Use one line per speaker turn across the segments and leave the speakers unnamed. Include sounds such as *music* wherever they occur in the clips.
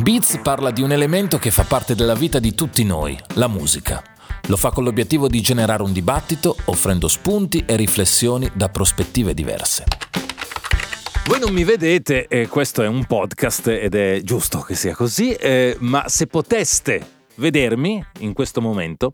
Beats parla di un elemento che fa parte della vita di tutti noi, la musica. Lo fa con l'obiettivo di generare un dibattito, offrendo spunti e riflessioni da prospettive diverse.
Voi non mi vedete, eh, questo è un podcast ed è giusto che sia così, eh, ma se poteste vedermi in questo momento,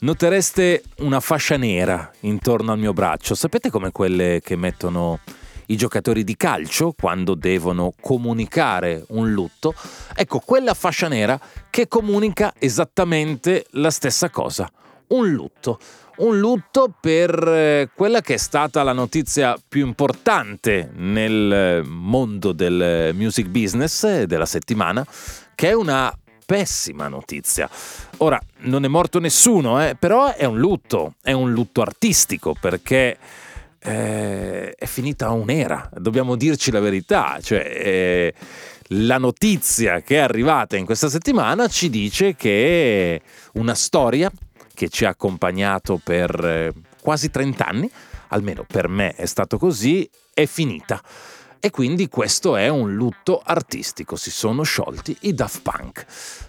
notereste una fascia nera intorno al mio braccio. Sapete come quelle che mettono i giocatori di calcio quando devono comunicare un lutto? Ecco, quella fascia nera che comunica esattamente la stessa cosa, un lutto. Un lutto per eh, quella che è stata la notizia più importante nel mondo del music business della settimana, che è una pessima notizia. Ora, non è morto nessuno, eh, però è un lutto, è un lutto artistico perché eh, è finita un'era, dobbiamo dirci la verità, cioè eh, la notizia che è arrivata in questa settimana ci dice che una storia che ci ha accompagnato per eh, quasi 30 anni, almeno per me è stato così, è finita. E quindi questo è un lutto artistico, si sono sciolti i Daft Punk.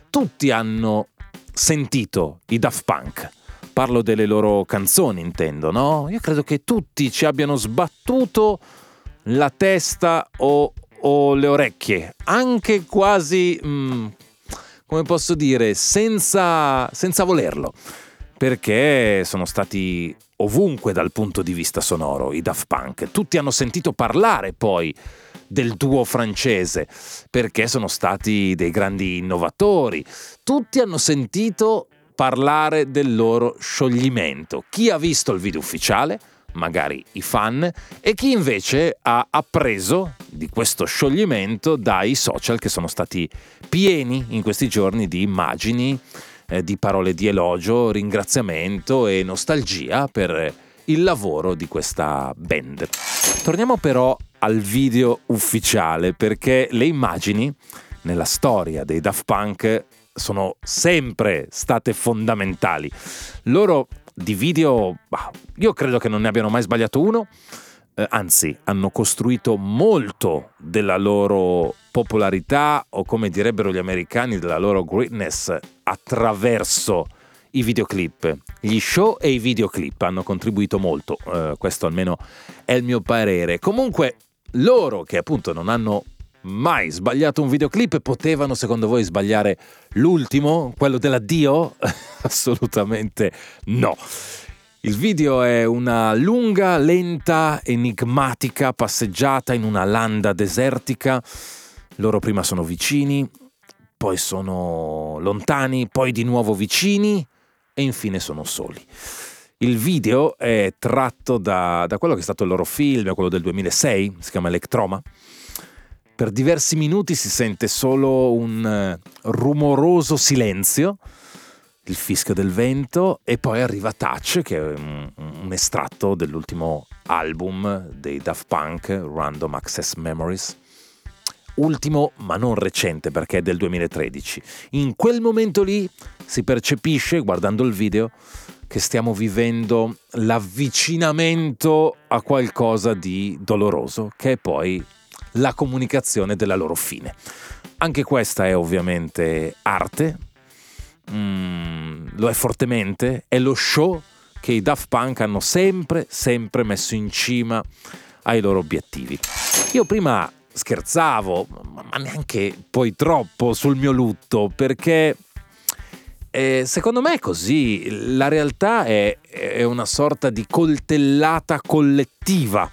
Tutti hanno sentito i Daft Punk. Parlo delle loro canzoni, intendo, no? Io credo che tutti ci abbiano sbattuto la testa o, o le orecchie, anche quasi, mm, come posso dire, senza, senza volerlo perché sono stati ovunque dal punto di vista sonoro i Daft Punk. Tutti hanno sentito parlare poi del duo francese perché sono stati dei grandi innovatori. Tutti hanno sentito parlare del loro scioglimento. Chi ha visto il video ufficiale? magari i fan, e chi invece ha appreso di questo scioglimento dai social che sono stati pieni in questi giorni di immagini eh, di parole di elogio, ringraziamento e nostalgia per il lavoro di questa band. Torniamo però al video ufficiale perché le immagini nella storia dei Daft Punk sono sempre state fondamentali. Loro di video, io credo che non ne abbiano mai sbagliato uno, eh, anzi hanno costruito molto della loro popolarità o come direbbero gli americani della loro greatness attraverso i videoclip. Gli show e i videoclip hanno contribuito molto, eh, questo almeno è il mio parere. Comunque loro che appunto non hanno mai sbagliato un videoclip potevano secondo voi sbagliare l'ultimo, quello dell'addio? *laughs* Assolutamente no. Il video è una lunga, lenta, enigmatica passeggiata in una landa desertica. Loro prima sono vicini, poi sono lontani, poi di nuovo vicini e infine sono soli. Il video è tratto da, da quello che è stato il loro film, quello del 2006, si chiama Electroma. Per diversi minuti si sente solo un eh, rumoroso silenzio il fischio del vento e poi arriva Touch che è un, un, estratto dell'ultimo album dei Daft Punk, Random Access Memories. Ultimo ma non recente perché è del 2013. In quel momento lì si percepisce, guardando il video, che stiamo vivendo l'avvicinamento a qualcosa di doloroso, che è poi la comunicazione della loro fine. Anche questa è ovviamente arte, mm, lo è fortemente, è lo show che i Daft Punk hanno sempre, sempre messo in cima ai loro obiettivi. Io prima scherzavo, ma neanche poi troppo sul mio lutto, perché eh, secondo me è così, la realtà è, è una sorta di coltellata collettiva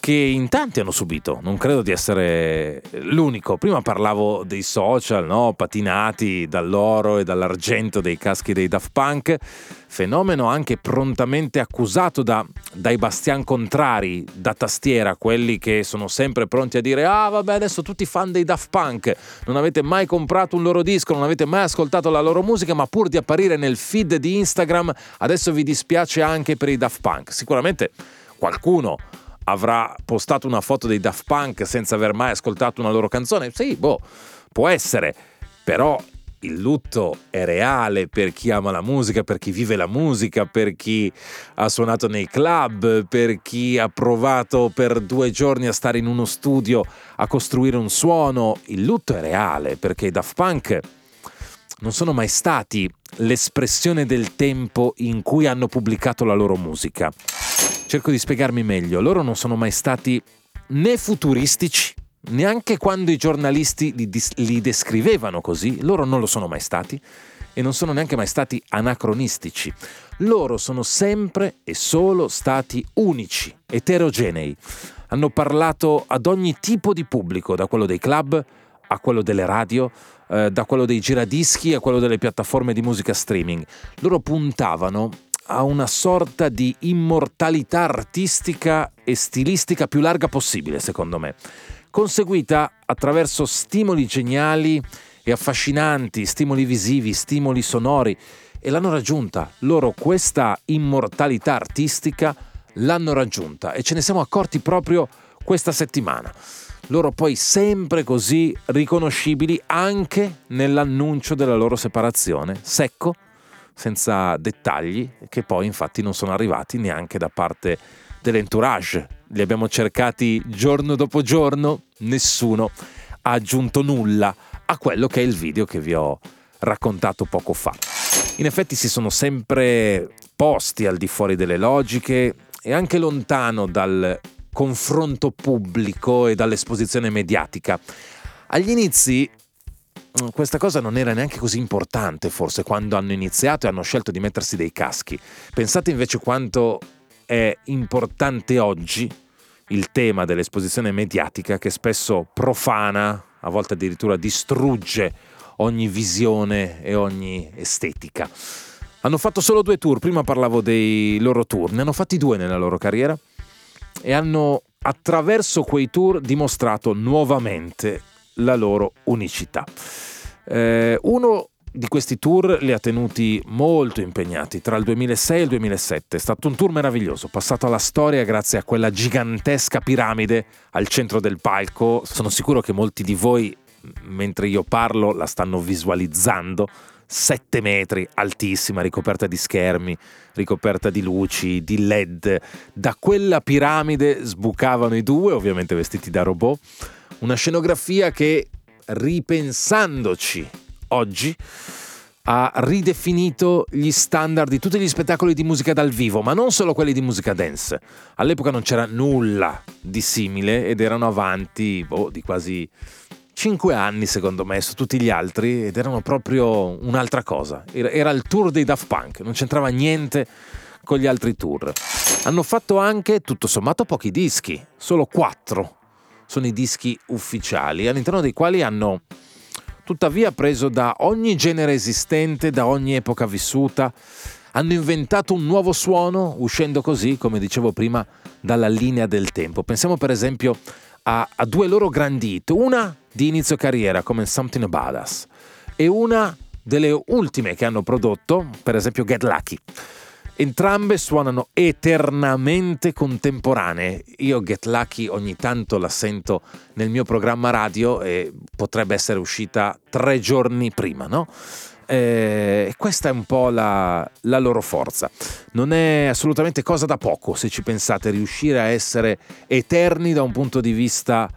che in tanti hanno subito, non credo di essere l'unico. Prima parlavo dei social, no? patinati dall'oro e dall'argento dei caschi dei Daft Punk, fenomeno anche prontamente accusato da, dai bastian contrari da tastiera, quelli che sono sempre pronti a dire ah vabbè adesso tutti fan dei Daft Punk, non avete mai comprato un loro disco, non avete mai ascoltato la loro musica, ma pur di apparire nel feed di Instagram adesso vi dispiace anche per i Daft Punk. Sicuramente qualcuno avrà postato una foto dei Daft Punk senza aver mai ascoltato una loro canzone? Sì, boh, può essere, però il lutto è reale per chi ama la musica, per chi vive la musica, per chi ha suonato nei club, per chi ha provato per due giorni a stare in uno studio a costruire un suono. Il lutto è reale perché i Daft Punk non sono mai stati l'espressione del tempo in cui hanno pubblicato la loro musica. Cerco di spiegarmi meglio, loro non sono mai stati né futuristici Neanche quando i giornalisti li, li descrivevano così, loro non lo sono mai stati e non sono neanche mai stati anacronistici. Loro sono sempre e solo stati unici, eterogenei. Hanno parlato ad ogni tipo di pubblico, da quello dei club a quello delle radio, eh, da quello dei giradischi a quello delle piattaforme di musica streaming. Loro puntavano a una sorta di immortalità artistica e stilistica più larga possibile, secondo me conseguita attraverso stimoli geniali e affascinanti, stimoli visivi, stimoli sonori e l'hanno raggiunta. Loro questa immortalità artistica l'hanno raggiunta e ce ne siamo accorti proprio questa settimana. Loro poi sempre così riconoscibili anche nell'annuncio della loro separazione, secco, senza dettagli, che poi infatti non sono arrivati neanche da parte dell'entourage. Li abbiamo cercati giorno dopo giorno, nessuno ha aggiunto nulla a quello che è il video che vi ho raccontato poco fa. In effetti si sono sempre posti al di fuori delle logiche e anche lontano dal confronto pubblico e dall'esposizione mediatica. Agli inizi questa cosa non era neanche così importante forse quando hanno iniziato e hanno scelto di mettersi dei caschi. Pensate invece quanto è importante oggi il tema dell'esposizione mediatica che spesso profana, a volte addirittura distrugge ogni visione e ogni estetica. Hanno fatto solo due tour, prima parlavo dei loro tour, ne hanno fatti due nella loro carriera e hanno attraverso quei tour dimostrato nuovamente la loro unicità. Eh, uno di questi tour li ha tenuti molto impegnati tra il 2006 e il 2007. È stato un tour meraviglioso, passato alla storia grazie a quella gigantesca piramide al centro del palco. Sono sicuro che molti di voi, mentre io parlo, la stanno visualizzando. 7 metri, altissima, ricoperta di schermi, ricoperta di luci, di LED. Da quella piramide sbucavano i due, ovviamente vestiti da robot. Una scenografia che, ripensandoci oggi ha ridefinito gli standard di tutti gli spettacoli di musica dal vivo, ma non solo quelli di musica dance. All'epoca non c'era nulla di simile ed erano avanti boh, di quasi 5 anni secondo me su tutti gli altri ed erano proprio un'altra cosa. Era il tour dei Daft Punk, non c'entrava niente con gli altri tour. Hanno fatto anche tutto sommato pochi dischi, solo 4 sono i dischi ufficiali, all'interno dei quali hanno tuttavia preso da ogni genere esistente, da ogni epoca vissuta. Hanno inventato un nuovo suono, uscendo così, come dicevo prima, dalla linea del tempo. Pensiamo per esempio a, a due loro grandi hit, una di inizio carriera come Something About Us e una delle ultime che hanno prodotto, per esempio Get Lucky. Entrambe suonano eternamente contemporanee. Io Get Lucky ogni tanto la sento nel mio programma radio e potrebbe essere uscita tre giorni prima, no? Eh, e questa è un po' la, la, loro forza. Non è assolutamente cosa da poco, se ci pensate, riuscire a essere eterni da un punto di vista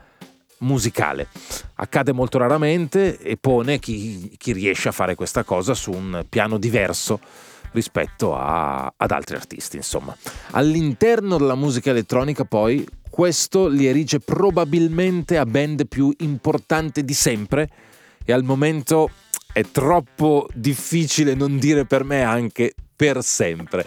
musicale. Accade molto raramente e pone chi, chi riesce a fare questa cosa su un piano diverso rispetto a, ad altri artisti, insomma. All'interno della musica elettronica poi questo li erige probabilmente a band più importante di sempre e al momento è troppo difficile non dire per me anche per sempre.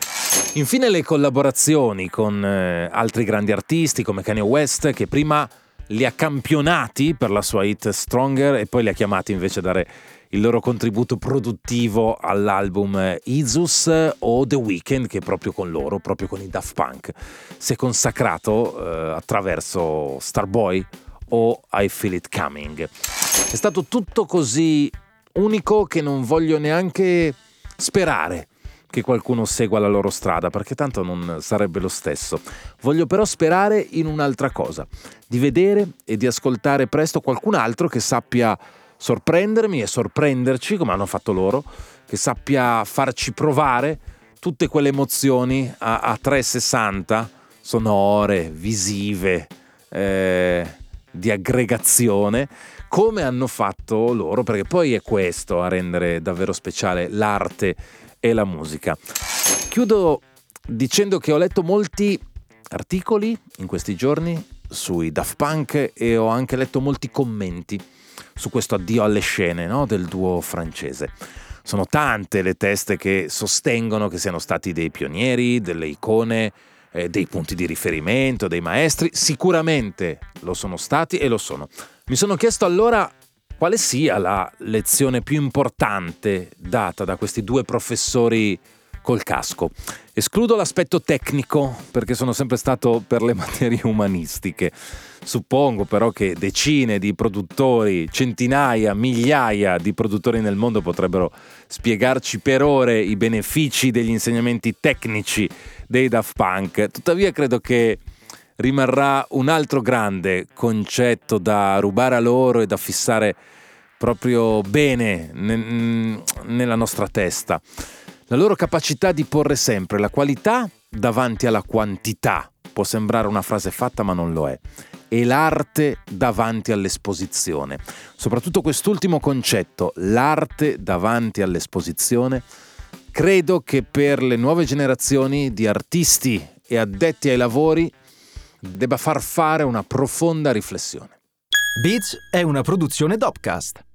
Infine le collaborazioni con eh, altri grandi artisti come Kanye West che prima li ha campionati per la sua hit Stronger e poi li ha chiamati invece a dare il loro contributo produttivo all'album Isus o The Weeknd che proprio con loro, proprio con i Daft Punk, si è consacrato eh, attraverso Starboy o I Feel It Coming. È stato tutto così unico che non voglio neanche sperare che qualcuno segua la loro strada, perché tanto non sarebbe lo stesso. Voglio però sperare in un'altra cosa, di vedere e di ascoltare presto qualcun altro che sappia sorprendermi e sorprenderci come hanno fatto loro, che sappia farci provare tutte quelle emozioni a, a 360 sonore, visive, eh, di aggregazione, come hanno fatto loro, perché poi è questo a rendere davvero speciale l'arte e la musica. Chiudo dicendo che ho letto molti articoli in questi giorni sui Daft Punk e ho anche letto molti commenti su questo addio alle scene no, del duo francese. Sono tante le teste che sostengono che siano stati dei pionieri, delle icone, eh, dei punti di riferimento, dei maestri. Sicuramente lo sono stati e lo sono. Mi sono chiesto allora quale sia la lezione più importante data da questi due professori col casco. Escludo l'aspetto tecnico perché sono sempre stato per le *laughs* materie umanistiche. Suppongo però che decine di produttori, centinaia, migliaia di produttori nel mondo potrebbero spiegarci per ore i benefici degli insegnamenti tecnici dei Daft Punk. Tuttavia credo che rimarrà un altro grande concetto da rubare a loro e da fissare proprio bene nella nostra testa la loro capacità di porre sempre la qualità davanti alla quantità. Può sembrare una frase fatta ma non lo è. E l'arte davanti all'esposizione. Soprattutto quest'ultimo concetto, l'arte davanti all'esposizione, credo che per le nuove generazioni di artisti e addetti ai lavori debba far fare una profonda riflessione.
Beats è una produzione Dopcast